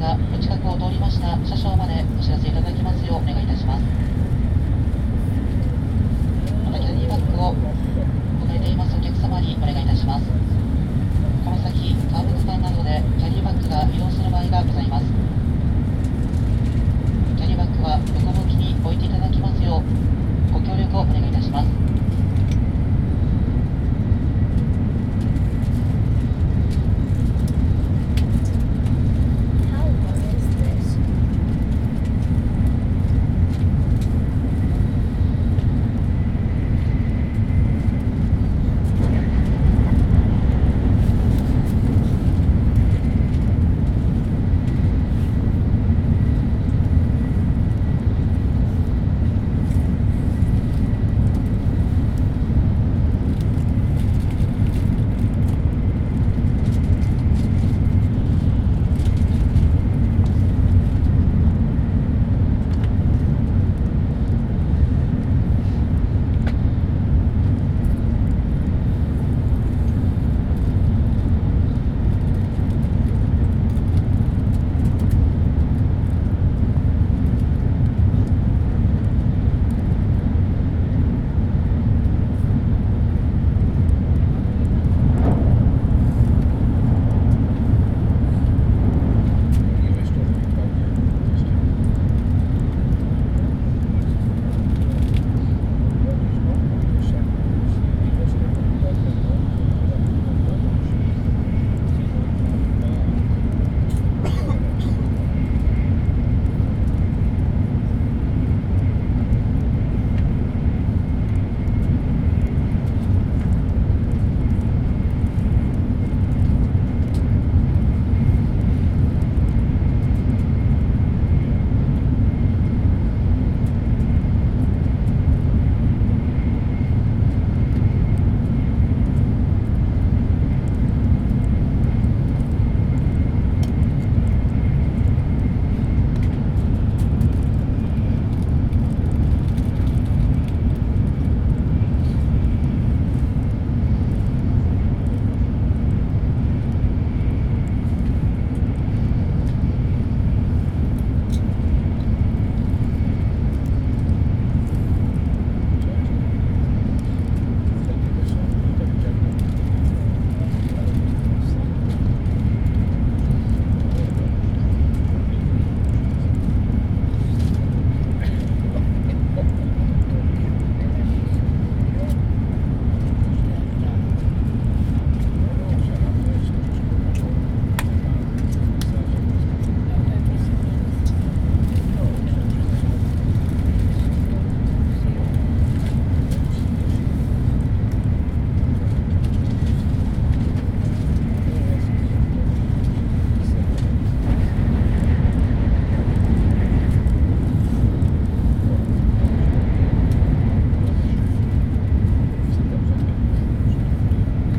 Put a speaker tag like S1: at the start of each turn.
S1: がお近くを通りました。車掌までお知らせいただきますようお願いいたします。またキャディバッグを抱えていますお客様にお願いいたします。この先カーブ区間などでキャディバッグが移動する場合がございます。